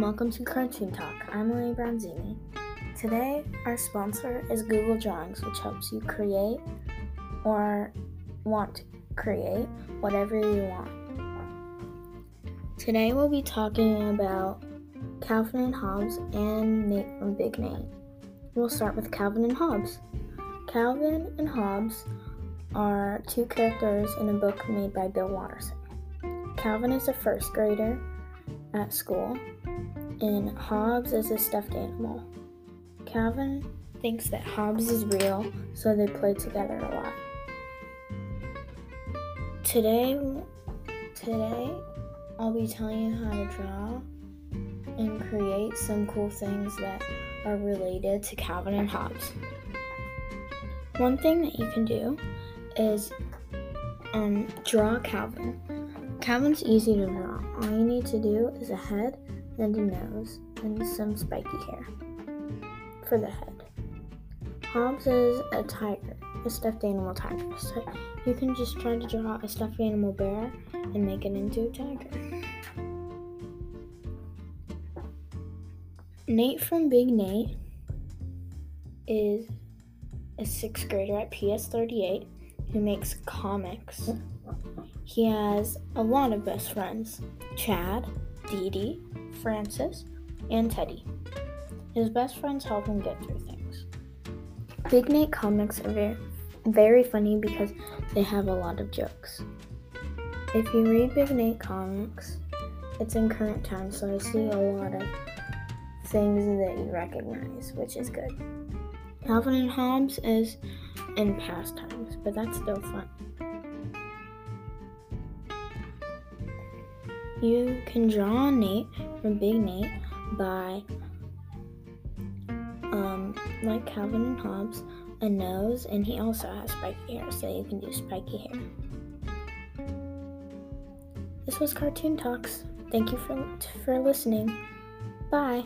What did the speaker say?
welcome to Cartoon Talk. I'm Lily Bronzini. Today, our sponsor is Google Drawings, which helps you create or want to create whatever you want. Today, we'll be talking about Calvin and Hobbes and Nate from Big Nate. We'll start with Calvin and Hobbes. Calvin and Hobbes are two characters in a book made by Bill Watterson. Calvin is a first grader at school, and Hobbes is a stuffed animal. Calvin thinks that Hobbes is real, so they play together a lot. Today, today I'll be telling you how to draw and create some cool things that are related to Calvin and Hobbes. One thing that you can do is um, draw Calvin. Calvin's easy to draw. All you need to do is a head and a nose and some spiky hair for the head. Hobbes is a tiger, a stuffed animal tiger. So you can just try to draw a stuffed animal bear and make it into a tiger. Nate from Big Nate is a sixth grader at PS 38 who makes comics. He has a lot of best friends Chad, Dee Dee, Francis, and Teddy. His best friends help him get through things. Big Nate comics are very, very funny because they have a lot of jokes. If you read Big Nate comics, it's in current time, so I see a lot of things that you recognize, which is good. Calvin and Hobbes is in past times, but that's still fun. You can draw Nate from Big Nate by, um, like Calvin and Hobbes, a nose, and he also has spiky hair, so you can do spiky hair. This was Cartoon Talks. Thank you for, for listening. Bye.